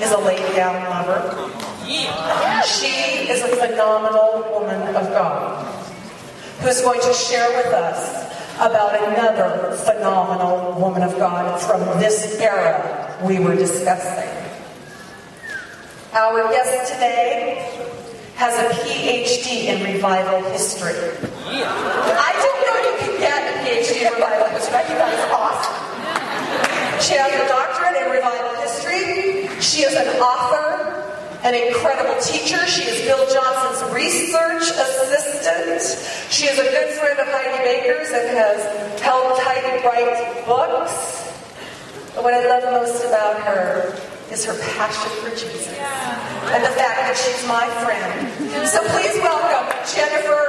is a laid down lover. She is a phenomenal woman of God who's going to share with us about another phenomenal woman of God from this era we were discussing. Our guest today has a PhD in revival history. I didn't know you could get a PhD in revival history. I think that is awesome. She has a doctorate in revival history. She is an author, an incredible teacher. She is Bill Johnson's research assistant. She is a good friend of Heidi Baker's and has helped Heidi write books. But what I love most about her is her passion for Jesus. And the fact that she's my friend. So please welcome Jennifer.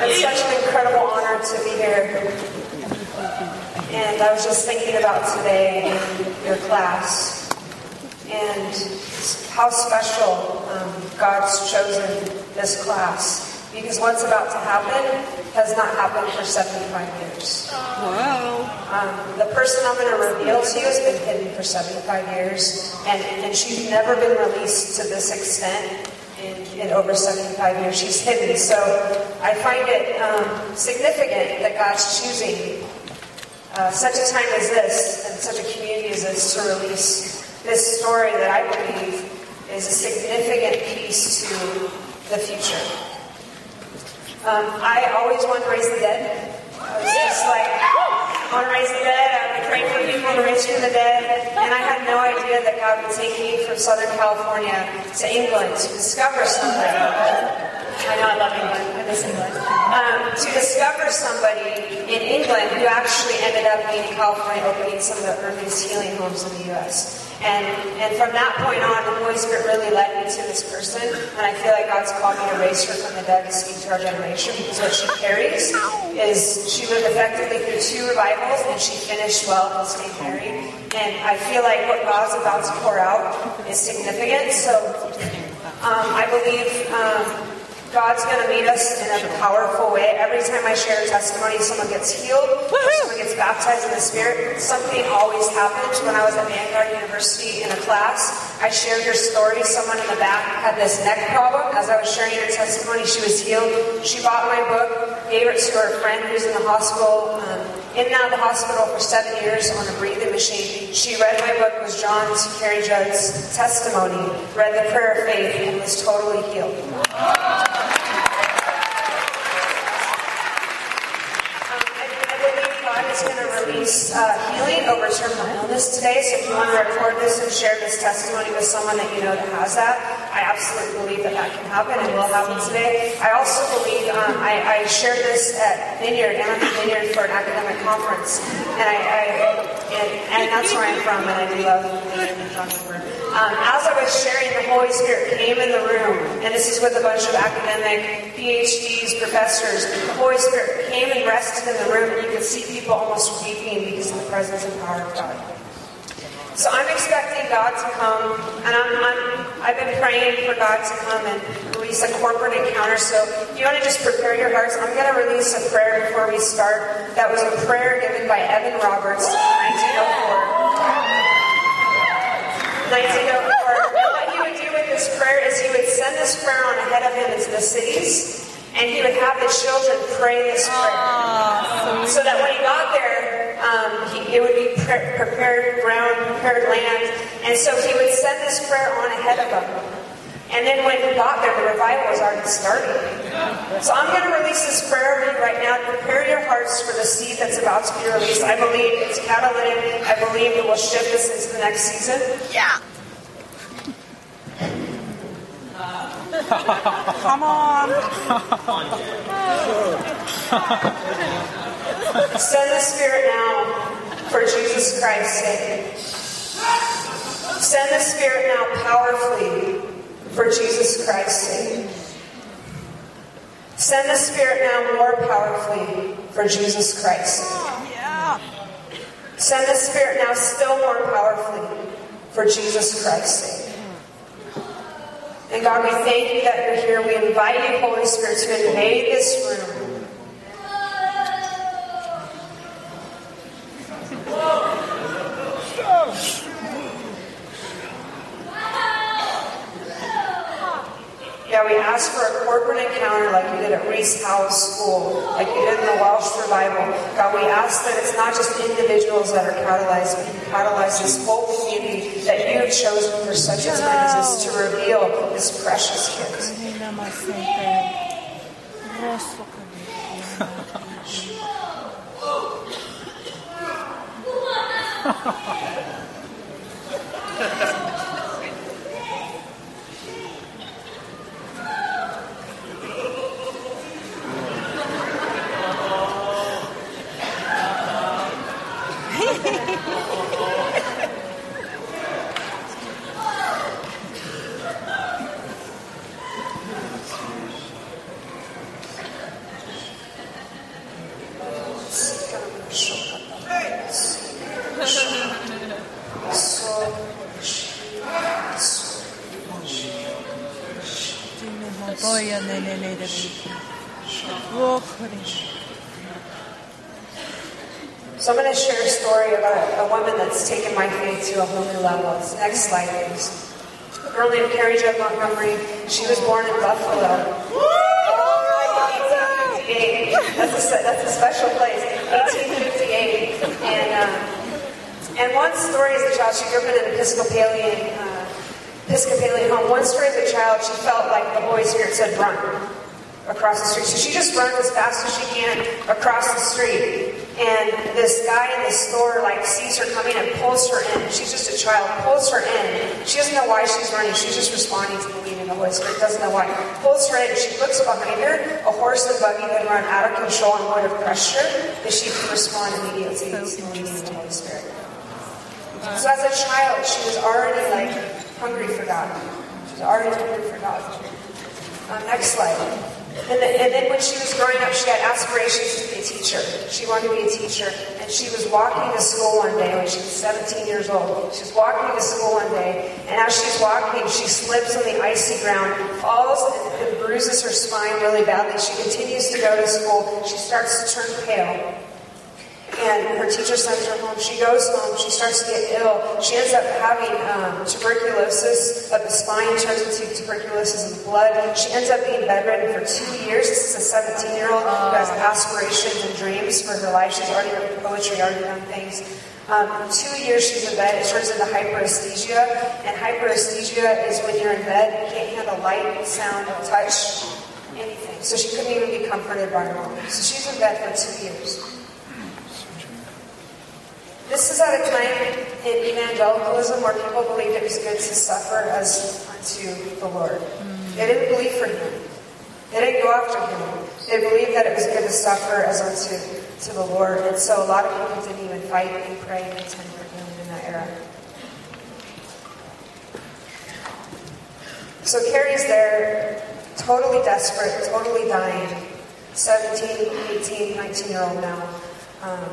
It's such an incredible honor to be here. And I was just thinking about today in your class and how special um, God's chosen this class. Because what's about to happen has not happened for 75 years. Um, the person I'm going to reveal to you has been hidden for 75 years, and, and she's never been released to this extent in, in over 75 years. She's hidden. So I find it um, significant that God's choosing uh, such a time as this and such a community as this to release this story that I believe is a significant piece to the future. Um, I always wanted to raise the dead. I was just like, I want to raise the dead. I want to pray for people to raise from the dead. And I had no idea that God would take me from Southern California to England to discover somebody. I know I love England. I miss England. Um, to discover somebody in England who actually ended up being in California opening some of the earliest healing homes in the U.S. And, and from that point on, the Holy Spirit really led me to this person. And I feel like God's called me to raise her from the dead to speak to our generation because what she carries is she lived effectively through two revivals and she finished well and stayed married. And I feel like what God's about to pour out is significant. So um, I believe um, God's going to meet us in a powerful way. Every time I share a testimony, someone gets healed, someone gets baptized in the Spirit. Something always happens. When I was at Vanguard University in a class, I shared her story. Someone in the back had this neck problem. As I was sharing her testimony, she was healed. She bought my book, gave it to her friend who's in the hospital, um, in and out of the hospital for seven years on a breathing machine. She read my book, was John's Carrie Judd's testimony, read the prayer of faith, and was totally healed. Um, I I believe God is going to release uh, healing over terminal illness today. So if you want to record this and share this testimony with someone that you know that has that, I absolutely believe that that can happen and will happen today. I also believe um, I, I shared this at Vineyard, Anaheim Vineyard, for an academic conference, and I, I and, and that's where I'm from, and I do love Vineyard and. Um, as I was sharing, the Holy Spirit came in the room, and this is with a bunch of academic PhDs, professors. The Holy Spirit came and rested in the room, and you could see people almost weeping because of the presence and power of God. So I'm expecting God to come, and I'm, I've been praying for God to come and release a corporate encounter. So if you want to just prepare your hearts, I'm going to release a prayer before we start. That was a prayer given by Evan Roberts in 1904. 1904. And what he would do with this prayer is he would send this prayer on ahead of him into the cities, and he would have the children pray this prayer. So that when he got there, um, he, it would be pre- prepared ground, prepared land. And so he would send this prayer on ahead of them. And then when he got there, the revival was already starting. So I'm going to release this prayer over you right now. To prepare your hearts for the seed that's about to be released. I believe it's catalytic. I believe it will shift us into the next season. Yeah. Come on. Send the Spirit now for Jesus Christ's sake. Send the Spirit now powerfully for Jesus Christ's sake. Send the Spirit now more powerfully for Jesus Christ's sake. Send the Spirit now still more powerfully for Jesus Christ's sake. And God, we thank you that you're here. We invite you, Holy Spirit, to invade this room. Yeah, we ask for a corporate encounter like you did at Reese House School, like you did in the Welsh Revival. God, we ask that it's not just individuals that are catalyzed, but you catalyze this whole community that you have chosen for such a time as this to reveal this precious gift. Boya ne ne ne de Oh, So I'm going to share a story about a, a woman that's taken my faith to a whole new level. It's next slide, please. A girl named Carrie Judd Montgomery. She was born in Buffalo. 1858. That's a, se- that's a special place. 1858. And, um, and one story as a child, she grew up in an Episcopalian, uh, Episcopalian home. One story as a child, she felt like the Holy Spirit said, run across the street. So she just runs as fast as she can across the street. And this guy in the store like sees her coming and pulls her in. She's just a child, pulls her in. She doesn't know why she's running. She's just responding to the leading of the Holy Spirit. Doesn't know why. Pulls her in. She looks behind her. A horse and buggy had run out of control and would have crushed her. But she could respond immediately to the leading of the Holy Spirit. So as a child, she was already like hungry for God. She was already hungry for God. Uh, next slide. And then, and then when she was growing up, she had aspirations to be a teacher. She wanted to be a teacher. And she was walking to school one day when she was 17 years old. She was walking to school one day, and as she's walking, she slips on the icy ground, falls and, and bruises her spine really badly. She continues to go to school. She starts to turn pale. And her teacher sends her home. She goes home. She starts to get ill. She ends up having um, tuberculosis of the spine, turns into tuberculosis of the blood. She ends up being bedridden for two years. This is a 17 year old who has aspirations and dreams for her life. She's already written poetry, already done things. Um, two years she's in bed. It turns into hyperesthesia. And hyperesthesia is when you're in bed, you can't handle light, sound, touch, anything. So she couldn't even be comforted by her mom. So she's in bed for two years. This is at a time in evangelicalism where people believed it was good to suffer as unto the Lord. They didn't believe for him. They didn't go after him. They believed that it was good to suffer as unto to the Lord. And so a lot of people didn't even fight and pray and contend for him in that era. So Carrie's there, totally desperate, totally dying. 17, 18, 19 year old now. Um,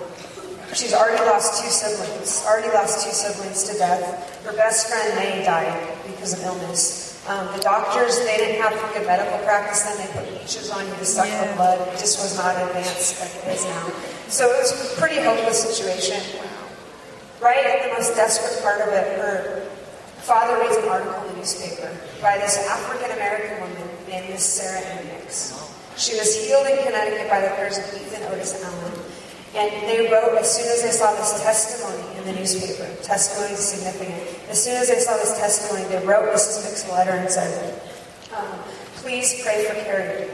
She's already lost two siblings, already lost two siblings to death. Her best friend, May, died because of illness. Um, the doctors, they didn't have good medical practice then. They put leeches on you to suck Yeah. the blood. It just was not advanced like it is now. So it was a pretty hopeless situation. Right at the most desperate part of it, her father reads an article in the newspaper by this African American woman named Miss Sarah Hendricks. She was healed in Connecticut by the prayers of Ethan Otis Allen. And they wrote, as soon as they saw this testimony in the newspaper, testimony is significant. As soon as they saw this testimony, they wrote Mrs. A letter and said, um, please pray for Carrie.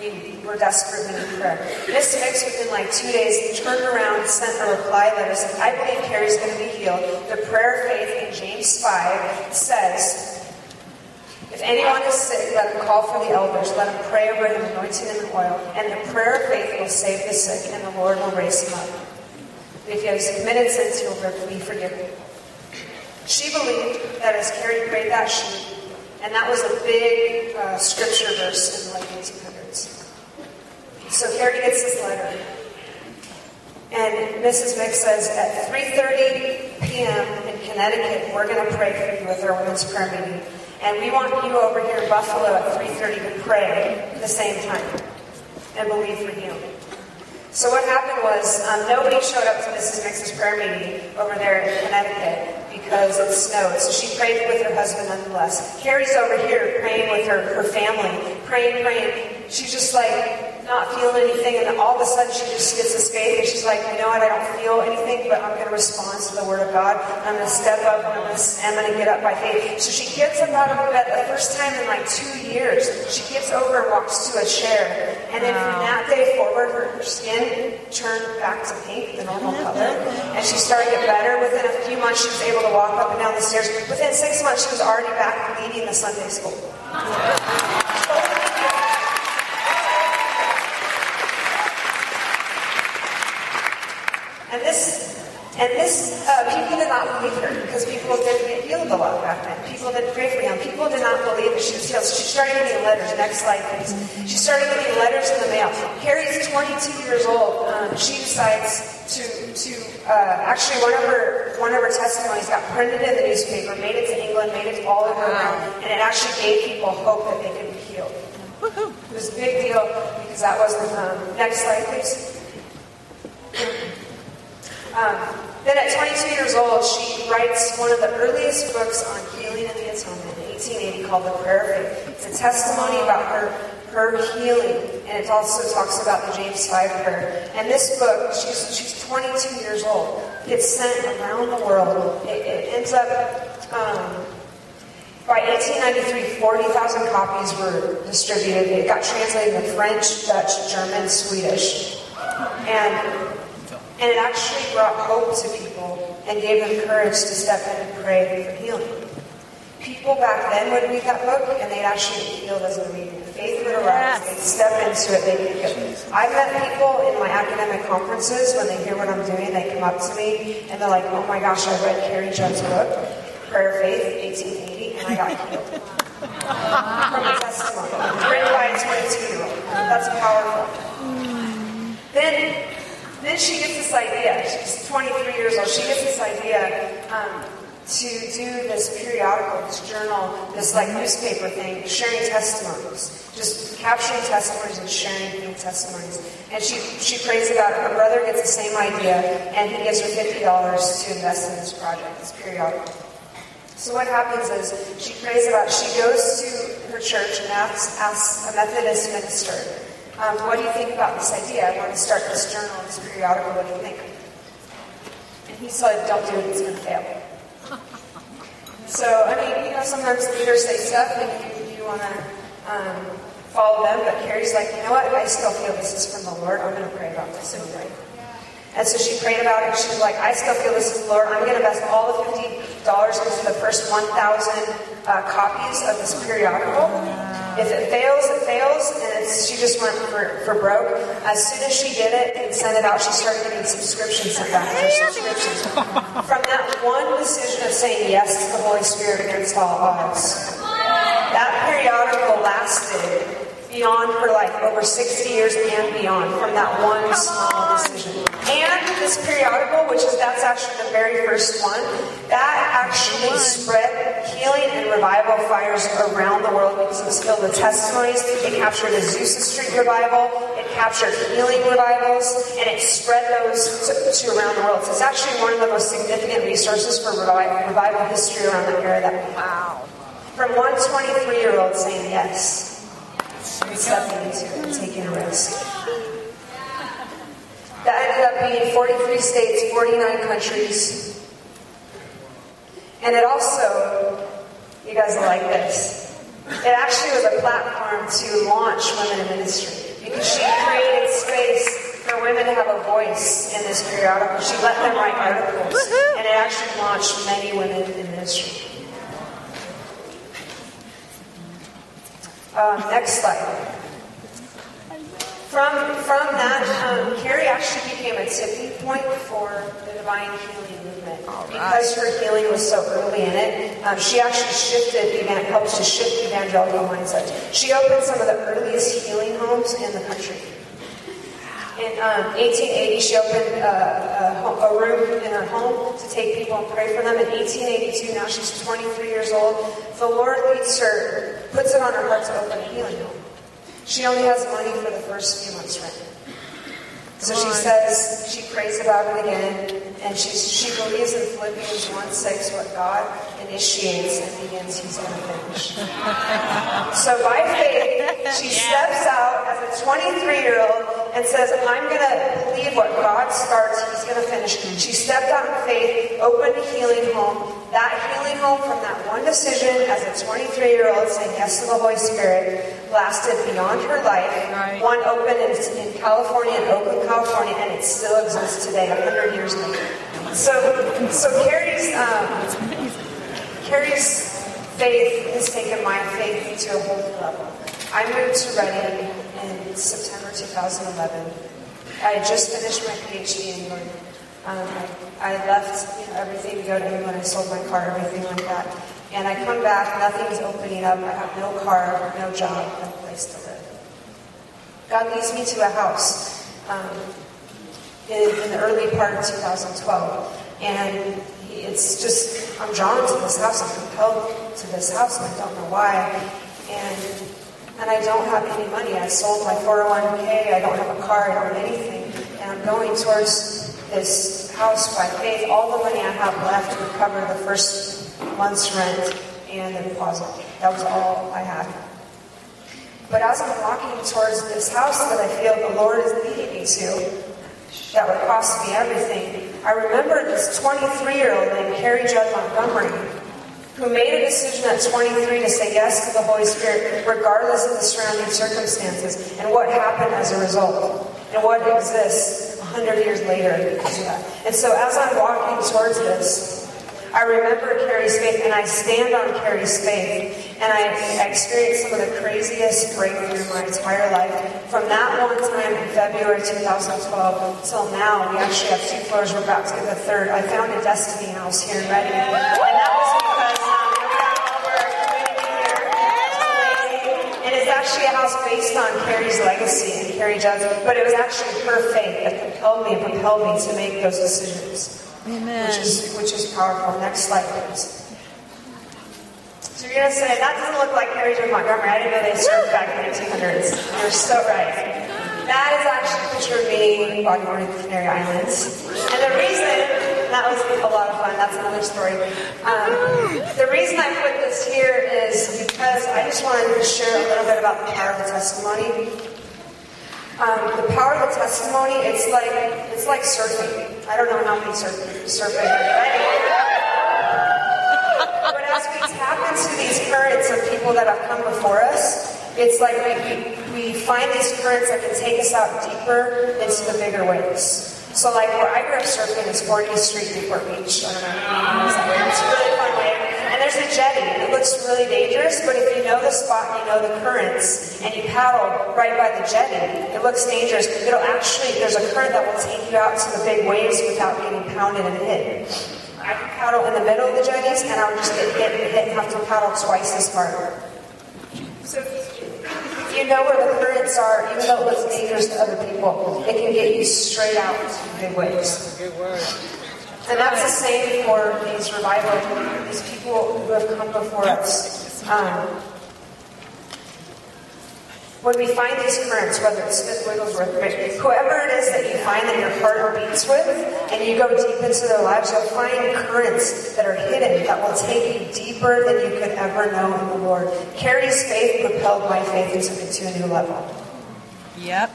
We were desperate in prayer. Miss Mix, within like two days, turned around and sent a reply letter saying, I believe Carrie's going to be healed. The prayer of faith in James 5 says, if anyone is sick, let him call for the elders. Let him pray over him, anointing him with oil. And the prayer of faith will save the sick, and the Lord will raise him up. If he has committed sins, he will be forgiven. She believed that as Carrie prayed that, she, and that was a big uh, scripture verse in the late 1800s. So Carrie gets this letter, and Mrs. Mix says, at 3.30 p.m. in Connecticut, we're going to pray for you with our women's prayer meeting. And we want you over here Buffalo at 3.30 to pray at the same time and believe for healing. So what happened was um, nobody showed up to Mrs. Mix's prayer meeting over there in Connecticut because it snowed. So she prayed with her husband nonetheless. Carrie's over here praying with her, her family, praying, praying. She's just like, not feeling anything, and all of a sudden she just gets this faith, and she's like, you know what, I don't feel anything, but I'm going to respond to the Word of God. I'm going to step up, and I'm going to, I'm going to get up by faith. So she gets up out of bed the first time in like two years. She gets over and walks to a chair, and then from that day forward, her skin turned back to pink, the normal mm-hmm. color, and she started to get better. Within a few months, she was able to walk up and down the stairs. Within six months, she was already back leading the Sunday school. And this, and this, uh, people did not believe her because people didn't get healed a lot back then. People didn't pray for him. People did not believe that she was healed. So she started getting letters. Next slide, please. She started getting letters in the mail. Carrie's 22 years old. Um, she decides to, to uh, actually one of her one of her testimonies got printed in the newspaper, made it to England, made it all over around, and it actually gave people hope that they could be healed. It was a big deal because that wasn't. Um, next slide, please. Um, then at 22 years old, she writes one of the earliest books on healing and the atonement in 1880 called The Prayer of Faith. It's a testimony about her, her healing, and it also talks about the James 5 prayer. And this book, she's, she's 22 years old, gets sent around the world. It, it ends up, um, by 1893, 40,000 copies were distributed. It got translated into French, Dutch, German, Swedish. And and it actually brought hope to people and gave them courage to step in and pray for healing. People back then would read that book and they'd actually get healed as they're reading. Faith would arise, they'd step into it, they'd get healed. I've met people in my academic conferences when they hear what I'm doing, they come up to me and they're like, oh my gosh, I read Carrie Judd's book, Prayer of Faith, 1880, and I got healed. From a testimony, written by a 22 year old. That's powerful. Then then she gets this idea. She's 23 years old. She gets this idea um, to do this periodical, this journal, this like newspaper thing, sharing testimonies, just capturing testimonies and sharing new testimonies. And she she prays about it. Her brother gets the same idea, and he gives her fifty dollars to invest in this project, this periodical. So what happens is she prays about. She goes to her church and asks, asks a Methodist minister um, what do you think about this idea? I want to start this journal, this periodical. What do you think? And he said, don't do it, it's going to fail. So, I mean, you know, sometimes leaders say stuff and you, you want to um, follow them, but Carrie's like, you know what? I still feel this is from the Lord. I'm going to pray about this anyway. And so she prayed about it. She was like, I still feel this is the Lord. I'm going to invest all the $50 into the first 1,000 uh, copies of this periodical. If it fails, it fails, and she just went for, for broke. As soon as she did it and sent it out, she started getting subscriptions sent back subscriptions. From that one decision of saying yes to the Holy Spirit against all odds, that periodical lasted beyond for like over 60 years and beyond from that one small decision. And this periodical, which is that's actually the very first one, that actually spread healing and revival fires around the world because it was filled with testimonies. It captured Azusa Street revival, it captured healing revivals, and it spread those to, to around the world. So it's actually one of the most significant resources for revival, revival history around the era that we have. From one 23 year old saying yes stepping into taking a risk. That ended up being 43 states, 49 countries. And it also, you guys like this, it actually was a platform to launch women in ministry because she created space for women to have a voice in this periodical. She let them write articles, and it actually launched many women in ministry. Um, next slide. From, from that, um, Carrie actually became a tipping point for the divine healing movement because her healing was so early in it, um, she actually shifted, helped to shift evangelical mindset. She opened some of the earliest healing homes in the country. In um, 1880, she opened a, a, a room in her home to take people and pray for them. In 1882, now she's 23 years old. The Lord leads her, puts it on her heart to open a healing home. She only has money for the first few months' rent. So she says, she prays about it again, and she, she believes in Philippians 1 6, what God initiates and begins, He's going to finish. so by faith, she steps out as a 23 year old and says, I'm going to believe what God starts, He's going to finish. She stepped out in faith, opened a healing home. That healing home, from that one decision as a 23 year old saying yes to the Holy Spirit, lasted beyond her life. Right. One opened in, in California, in Oakland, California, and it still exists today, 100 years later. So, so Carrie's, um, Carrie's faith has taken my faith to a whole new level. I moved to Redding in September 2011. I had just finished my PhD in England. Um, I left you know, everything to go to England. I sold my car, everything like that. And I come back, nothing's opening up. I have no car, no job, no place to live. God leads me to a house um, in, in the early part of 2012. And it's just, I'm drawn to this house. I'm compelled to this house, and I don't know why. And, and I don't have any money. I sold my 401k. I don't have a car. I don't have anything. And I'm going towards this house by faith. All the money I have left would cover the first month's rent and the deposit. That was all I had. But as I'm walking towards this house that I feel the Lord is leading me to, that would cost me everything, I remember this 23 year old named Carrie Judd Montgomery who made a decision at 23 to say yes to the Holy Spirit, regardless of the surrounding circumstances, and what happened as a result, and what exists 100 years later. And so as I'm walking towards this, I remember Carrie's faith, and I stand on Carrie's faith, and I, I experienced some of the craziest breakthrough in my entire life. From that one time in February 2012 till now, we actually have two floors. We're about to get the third. I found a Destiny house here in Redding, and that was because um, we got over a community here. It's amazing. And it's actually a house based on Carrie's legacy and Carrie Judd's, but it was actually her faith that compelled me and propelled me to make those decisions Amen. which is which is powerful. Next slide, please. So you're gonna say that doesn't look like Carrie J. Montgomery. I didn't know they served back in the 1800s. You're so right. That is actually a picture of me walking over the Canary Islands, and the reason that was a lot of fun. That's another story. Um, the reason I put this here is because I just wanted to share a little bit about the power of the testimony. Um, the power of the testimony, it's like it's like surfing. I don't know how many surf, surfing But as we tap into these currents of people that have come before us, it's like we, we find these currents that can take us out deeper into the bigger waves. So like where I grew up surfing is 40th Street, Newport Beach. I don't know really fun way. And there's a jetty. It looks really dangerous, but if you know the spot and you know the currents, and you paddle right by the jetty, it looks dangerous. It'll actually, there's a current that will take you out to the big waves without getting pounded and hit. I can paddle in the middle of the jetties, and I'll just get hit and hit and have to paddle twice as hard. So you know where the currents are, even though it looks dangerous to other people, it can get you straight out to big waves. Good word. And that's the same for these revival, these people who have come before us. Um, when we find these currents, whether it's Smith Wigglesworth, whoever it is that you find that your heart beats with, and you go deep into their lives, you'll find currents that are hidden that will take you deeper than you could ever know in the Lord. Carrie's faith propelled my faith into to a new level. Yep.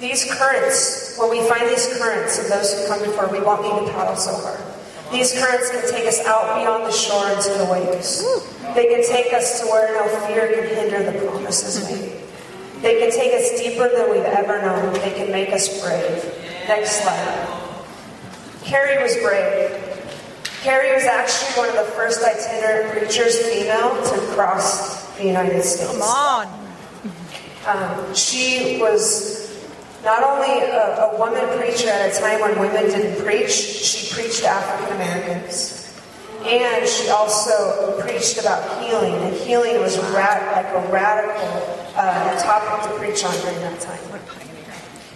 These currents, when we find these currents of those who come before, we won't need to paddle so hard. These currents can take us out beyond the shore into the waves. They can take us to where no fear can hinder the promises made. They can take us deeper than we've ever known. They can make us brave. Next slide. Carrie was brave. Carrie was actually one of the first itinerant preachers, female, to cross the United States. Come on. Um, she was not only a, a woman preacher at a time when women didn't preach, she preached to African Americans. And she also preached about healing, and healing was rad, like a radical uh, topic to preach on during that time.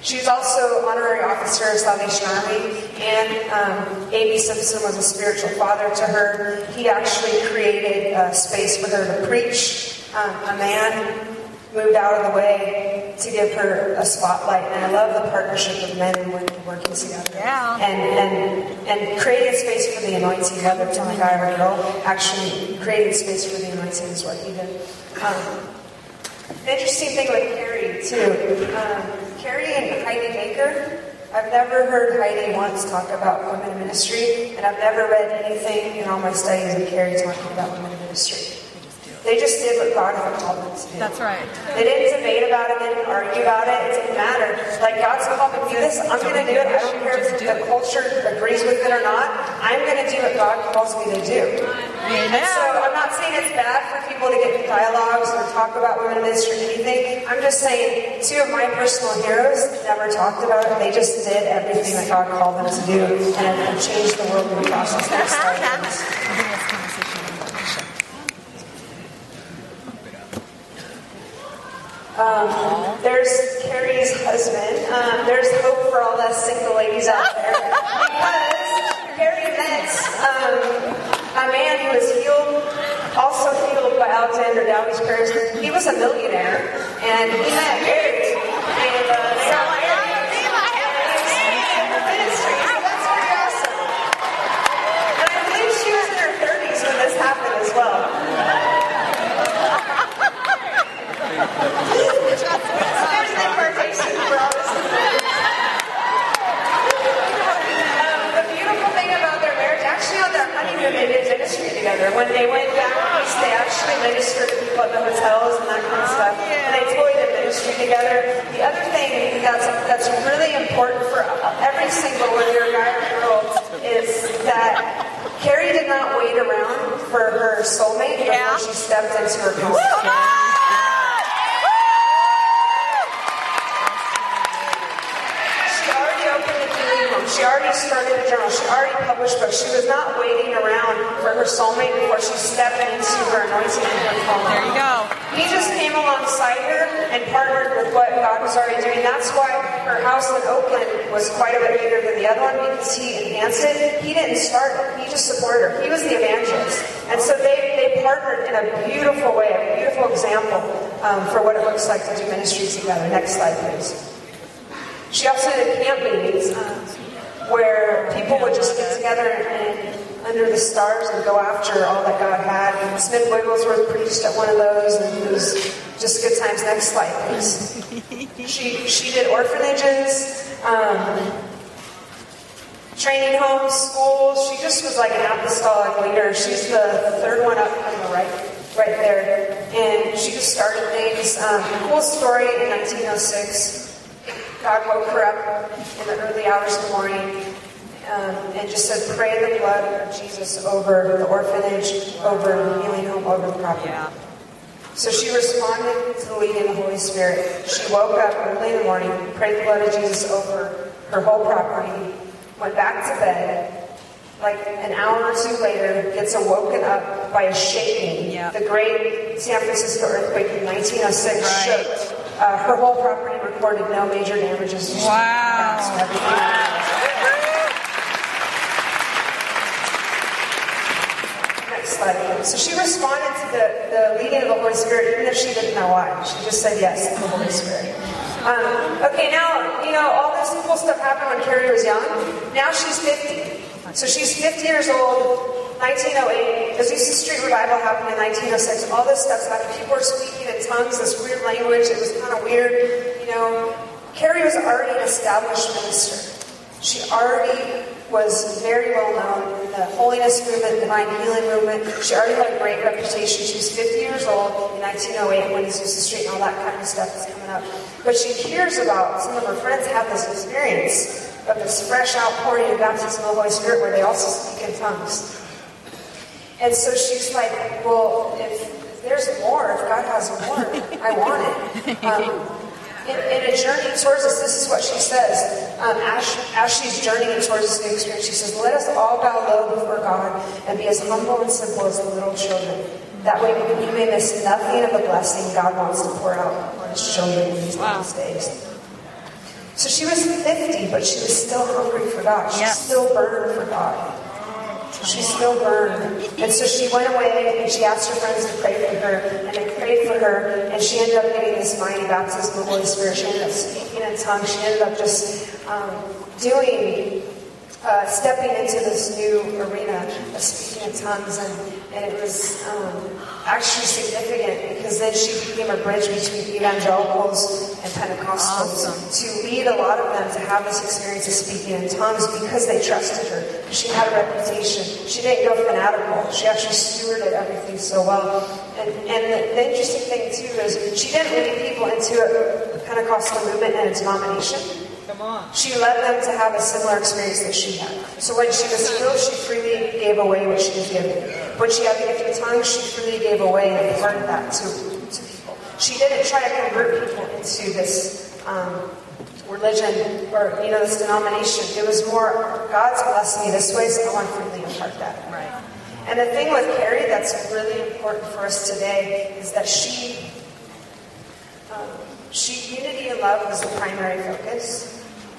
She's also honorary officer of Salvation Army, and um, A.B. Simpson was a spiritual father to her. He actually created a space for her to preach. Um, a man moved out of the way to give her a spotlight, and I love the partnership of men and women working together. Yeah. And and and creating space for the anointing, whether it's on a guy or a girl, actually creating space for the anointing is what he did. Um, the interesting thing with Carrie, too, um, Carrie and Heidi Baker, I've never heard Heidi once talk about women in ministry, and I've never read anything in all my studies of Carrie talking about women in ministry. They just did what God had called them to do. That's right. They didn't debate about it, they didn't argue about it, it didn't matter. Like, God's called me to do this, I'm going to do it. I don't care if the culture agrees with it or not. I'm going to do what God calls me to do. And so I'm not saying it's bad for people to get dialogues or talk about women in ministry or anything. I'm just saying two of my personal heroes never talked about it. They just did everything that God called them to do and it changed the world in the process. Next slide, please. Um, there's Carrie's husband. Um, there's hope for all the single ladies out there. Because Carrie met um, a man who was healed, also healed by Alexander Dowie's prayers. He was a millionaire, and he met Carrie. And uh, they got married. And her ministry. So that's pretty awesome. And I believe she was in her 30s when this happened as well. There's an impartation for all this. Um, the beautiful thing about their marriage, actually on their honeymoon, they did ministry together. When they went back they actually ministered to people at the hotels and that kind of stuff. And they toyed in ministry together. The other thing that's that's really important for every single a guy or girl is that Carrie did not wait around for her soulmate before Yeah. she stepped into her calling. She already opened the healing. She already started a journal. She already published books. She was not waiting around soulmate before she stepped into her anointing and her calling. There you go. He just came alongside her and partnered with what God was already doing. That's why her house in Oakland was quite a bit bigger than the other one because he enhanced it. He didn't start it. He just supported her. He was the evangelist. And so they, they partnered in a beautiful way, a beautiful example um, for what it looks like to do ministry together. Next slide, please. She also did camp meetings um, where people would just get together and under the stars and go after all that God had. And Smith Wigglesworth preached at one of those, and it was just good times. Next slide, please. She she did orphanages. Um, training homes, schools. She just was like an apostolic leader. She's the third one up on the right, right there. And she just started things. Um, cool story in 1906. God woke her up in the early hours of the morning um, and just said, pray the blood of Jesus over the orphanage, over the healing home, over the property. Yeah. So she responded to the leading of the Holy Spirit. She woke up early in the morning, prayed the blood of Jesus over her whole property, went back to bed. Like an hour or two later, gets awoken up by a shaking. Yeah. The great San Francisco earthquake in 1906 Right. shook. Uh, her whole property recorded no major damages. Wow. so everything- Next slide. please. So she responded to the, the leading of the Holy Spirit, even if she didn't know why. She just said yes to the Holy Spirit. Um, okay, now, you know, all this cool stuff happened when Carrie was young. Now she's 50. So she's 50 years old, 1908. Azusa Street Revival happened in 1906. All this stuff's happened. People were speaking in tongues, this weird language. It was kind of weird. You know, Carrie was already an established minister. She already was very well known in the holiness movement, the divine healing movement. She already had a great reputation. She was 50 years old in 1908 when Azusa Street and all that kind of stuff was coming up. But she hears about some of her friends have this experience of this fresh outpouring of baptism of Holy Spirit where they also speak in tongues. And so she's like, well, if there's more, if God has more, I want it. Um, in, in a journey towards us, this is what she says. Um, as, as she's journeying towards this new experience, she says, Let us all bow low before God and be as humble and simple as the little children. That way you may miss nothing of the blessing God wants to pour out on his children in these Wow. last days. So she was 50, but she was still hungry for God. She Yes. still burned for God. She still burned. And so she went away and she asked her friends to pray for her. And they prayed for her. And she ended up getting this mighty baptism of the Holy Spirit. She ended up speaking in tongues. She ended up just um, doing, uh, stepping into this new arena of speaking in tongues. And, and it was um, actually significant because then she became a bridge between evangelicals and Pentecostals to lead a lot of them to have this experience of speaking in tongues because they trusted her. She had a reputation. She didn't go fanatical. She actually stewarded everything so well. And, and the, the interesting thing too is she didn't lead people into a, a Pentecostal movement and a denomination. She led them to have a similar experience that she had. So when she was healed, she freely gave away what she was given. When she had the gift of tongues, she freely gave away and imparted that to, to people. She didn't try to convert people into this um, religion or you know this denomination. It was more God's blessed me this way, so I want to freely impart that. Right. And the thing with Carrie that's really important for us today is that she, um, she unity and love was the primary focus.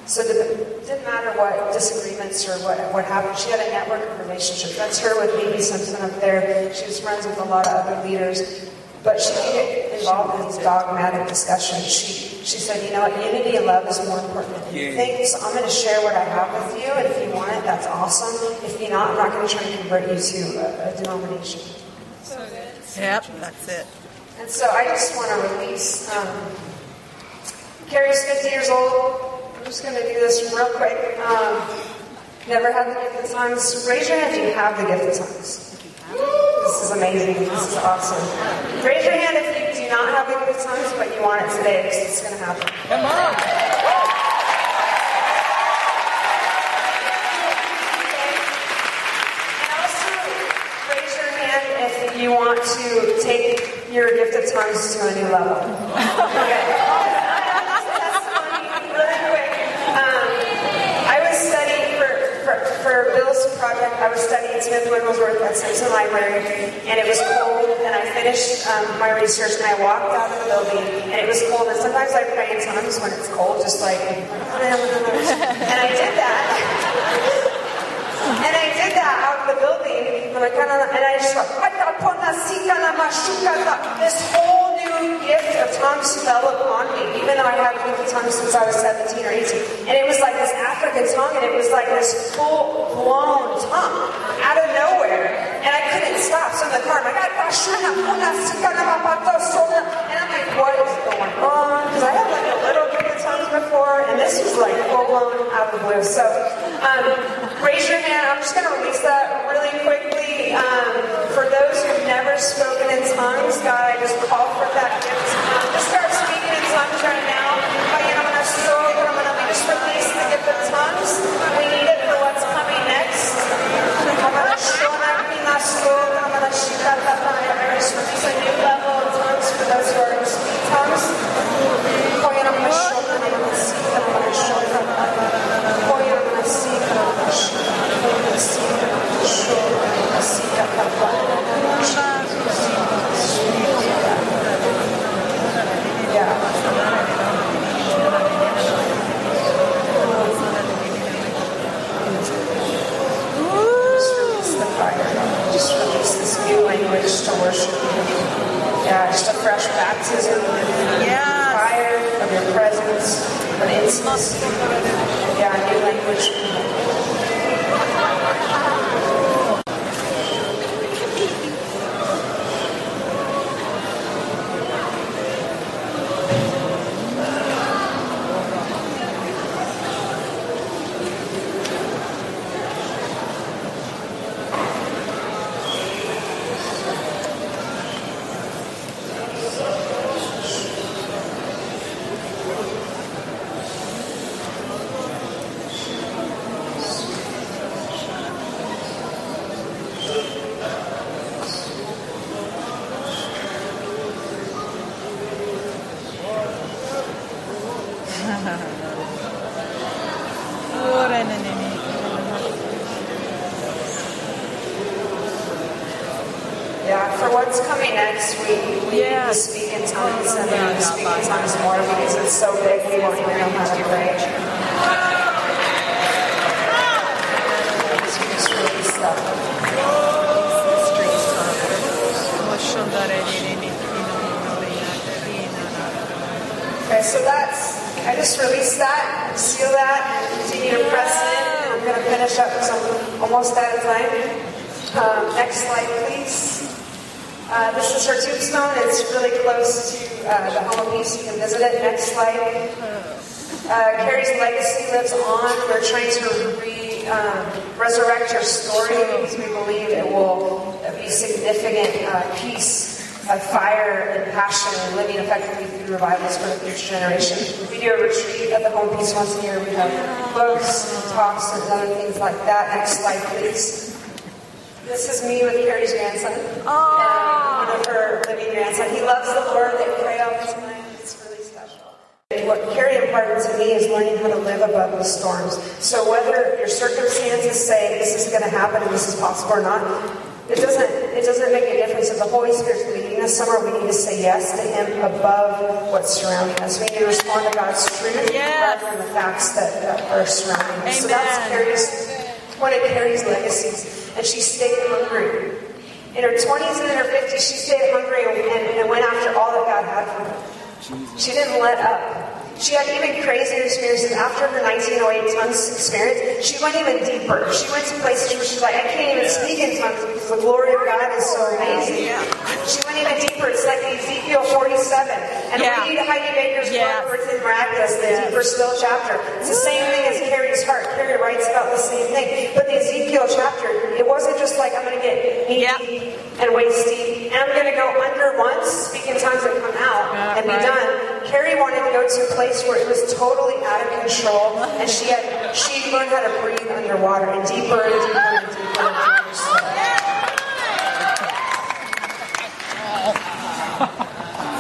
So it didn't didn't matter what disagreements or what, what happened. She had a network of relationships. That's her with A.B. Simpson up there. She was friends with a lot of other leaders. But she didn't get involved in these dogmatic discussions. She, she said, you know what, unity and love is more important than anything. So I'm going to share what I have with you, and if you want it, that's awesome. If you're not, I'm not going to try and convert you to a, a denomination. Yep, that's it. And so I just want to release. Um, Carrie's 50 years old. I'm just going to do this real quick. Um, never had the gift of tongues. Raise your hand if you have the gift of tongues. This is amazing. This is awesome. Raise your hand if you do not have the gift of tongues, but you want it today because it's going to happen. Come on. Raise your hand if you want to take your gift of tongues to a new level. Okay. Testimony, really quick. Um, I was studying for, for, for Bill's project, I was studying Smith Wigglesworth at Simpson Library, and it was cold, and I finished um, my research, and I walked out of the building, and it was cold, and sometimes I pray in tongues when it's cold, just like, and I did that. And I did that out of the building, and I kind of, and I just went, this whole new gift of tongues fell upon me, even though I had gift of tongues since I was 17 or 18. And it was like this African tongue, and it was like this full blown tongue out of nowhere. And I couldn't stop. So in the car, I'm like, and I'm like, what is going on? Because I had like a little gift of tongues before, and this was like full blown out of the blue. So um, raise your hand. I'm just going to release that really quickly. Um, for those who've never spoken in tongues, God, I just call for that gift. Just start speaking in tongues right now. Next, we, we Yeah. need to speak in tongues and we need to speak in tongues more because it's so big we won't even know how to pray. So just release that. Okay, so that's, I just released that, seal that, and continue to press. And I'm going to finish up because I'm almost out of time. Um, next slide, please. Uh, this is her tombstone. It's really close to uh, the home of peace. You can visit it. Next slide. Uh, Carrie's legacy lives on. We're trying to re, um, resurrect her story because we believe it will be significant uh, peace, uh, fire, and passion, and living effectively through revivals for the future generation. We do a retreat at the Home Peace once a year. We have books, and talks, and other things like that. Next slide, please. This is me with Carrie's grandson. Aw. One of her living grandson. He loves the Lord. They pray all the time. It's really special. And What Carrie imparted to me is learning how to live above the storms. So whether your circumstances say this is going to happen and this is possible or not, it doesn't. It doesn't make a difference. If the Holy Spirit's leading us somewhere, we need to say yes to Him above what's surrounding us. We need to respond to God's truth Yes. rather than the facts that, that are surrounding us. So that's Amen. Carrie's one of Carrie's legacies, and she stayed hungry. In her 20s and in her 50s, she stayed hungry and, and, went after all that God had for her. She didn't let up. She had even crazier experiences. After her 1908 tongues experience, she went even deeper. She went to places where she's like, I can't even speak in tongues because the glory of God is so amazing. She went even deeper. It's like Ezekiel 47. And Yeah. read Heidi Baker's Yes. book, Written Miraculous, the Yes. deeper still chapter. It's the same thing as Carrie's heart. Carrie writes about the same thing. But the Ezekiel chapter, it wasn't just like I'm going to get knee Yep. and waist deep, and I'm going to go under once, speak in tongues and come out Yeah, and be right. done. Carrie wanted to a place where it was totally out of control, and she had she learned how to breathe underwater and deeper and deeper and deeper. So,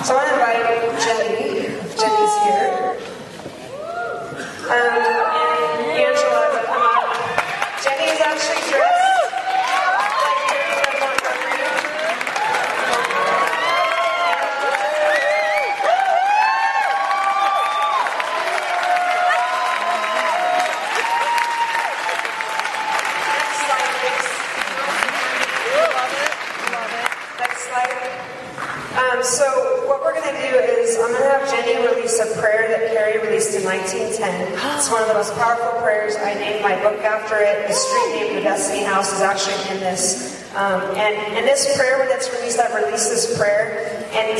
so I want to invite Jenny, if Jenny's here. Um, and Angela to come up. Jenny is actually dressed like Carrie Judd Montgomery. Next slide, please. Love it. Love it. Next slide. Um, so what we're going to do is I'm going to have Jenny release a prayer that Carrie released in 1910. It's one of the most powerful prayers. I named my book after it. The street name, the Destiny House, is actually in this. Um, and, and this prayer, when it's released, I release this prayer, and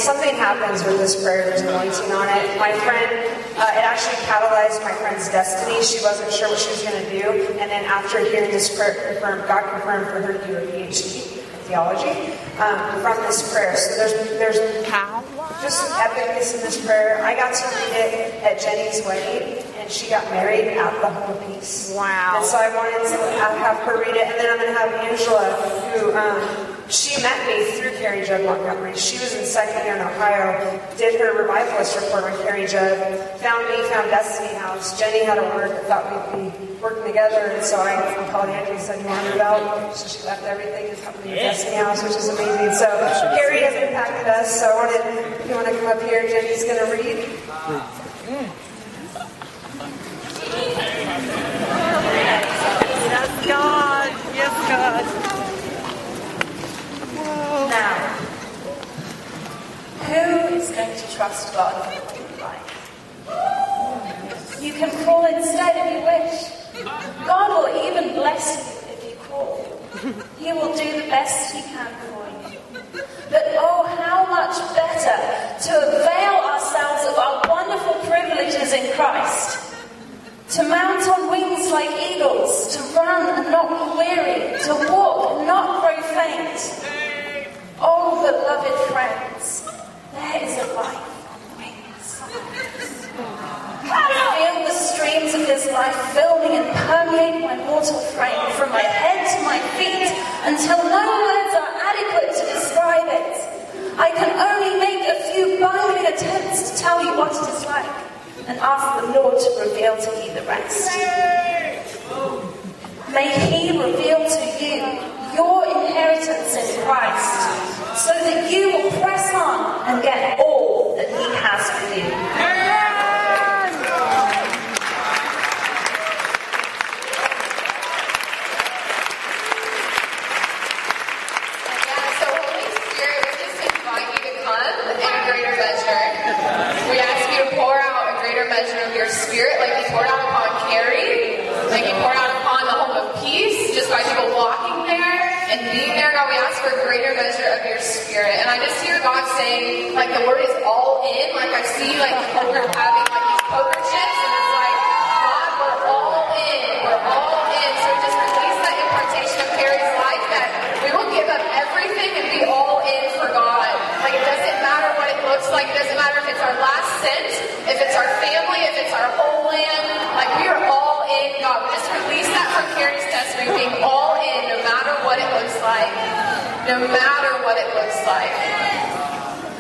happens with this prayer. There's anointing on it. My friend, uh, it actually catalyzed my friend's destiny. She wasn't sure what she was going to do, and then after hearing this prayer confirmed, God confirmed for her to do a PhD theology um, from this prayer. So there's there's just some epicness in this prayer. I got to read it at Jenny's wedding, and she got married at the Home of Peace. Wow. And so I wanted to have her read it, and then I'm going to have Angela, who um, she met me through Carrie Judd Montgomery. She was in second year in Ohio, did her revivalist report on Carrie Judd, found me, found Destiny House. Jenny had a word that thought we'd be working together, and so I called Angie and said, "You want to move out?" So she left everything and helped me with Destiny House, which is amazing. So Carrie has impacted us. So I wanted, if you want to come up here, Jenny's going to read. Yes, God. Yes, God. Now, who is going to trust God? You can call instead if you wish. God will even bless you if you call. He will do the best He can for you. But oh, how much better to avail ourselves of our wonderful privileges in Christ. To mount on wings like eagles, to run and not be weary, to walk and not grow faint. Oh, beloved friends, there is a life on the wings. I Feel the streams of this life fill me and permeate my mortal frame from my head to my feet until no words are adequate to describe it. I can only make a few binding attempts to tell you what it is like and ask the Lord to reveal to you the rest. May He reveal to you your inheritance in Christ, so that you will press on and get all that He has for you. A greater measure of your spirit. And I just hear God saying, like the word is all in. Like I see like poker having like these poker chips, and it's like, God, we're all in. We're all in. So just release that impartation of Carrie's life that we will give up everything and be all in for God. Like it doesn't matter what it looks like. It doesn't matter if it's our last cent, if it's our family, if it's our whole land. We just release that from Carrie's testimony, being all in, no matter what it looks like. No matter what it looks like.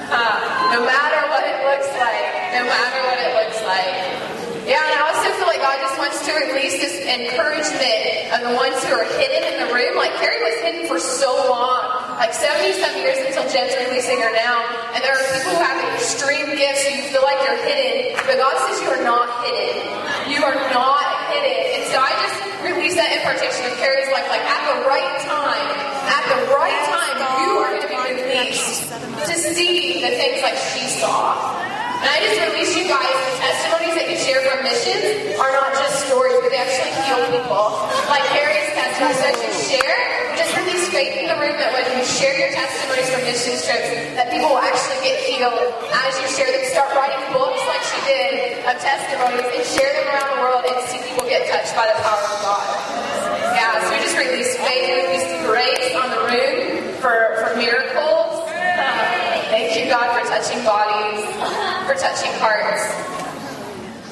Huh. No matter what it looks like. No matter what it looks like. Yeah, and I also feel like God just wants to release this encouragement of the ones who are hidden in the room. Like Carrie was hidden for so long, like 70 some years until Jen's releasing her now. And there are people who have extreme gifts, so you feel like you're hidden. But God says you are not hidden. You are not so I just release that impartation of Carrie's life, like at the right time, at the right time, you are going to be released to see the things like she saw. And I just release you guys the testimonies that you share from missions are not just stories, but they actually heal people. Like Carrie's that you share, just release faith in the room that when you share your testimonies from mission trips, that people will actually get healed as you share them. Start writing books like she did of testimonies and share them around the world and see people get touched by the power of God. Yeah, so we just release faith, and release grace on the room for, for miracles. Thank you, God, for touching bodies, for touching hearts,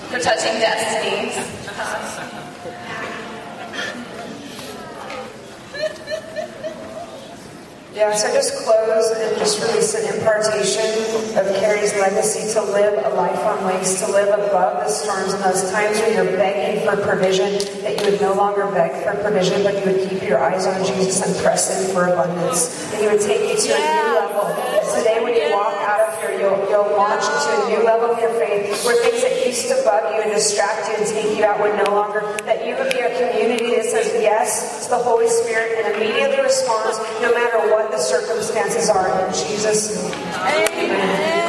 for touching destinies. Yeah, so just close and just release an impartation of Carrie's legacy to live a life on lakes, to live above the storms in those times when you're begging for provision, that you would no longer beg for provision, but you would keep your eyes on Jesus and press in for abundance. That He would take you to a new level. Today, when you walk out of here, you'll, you'll launch into a new level of your faith where things that used to bug you and distract you and take you out would no longer, that you would be a community that says yes to the Holy Spirit and immediately responds no matter what the circumstances are. In Jesus' name. Amen.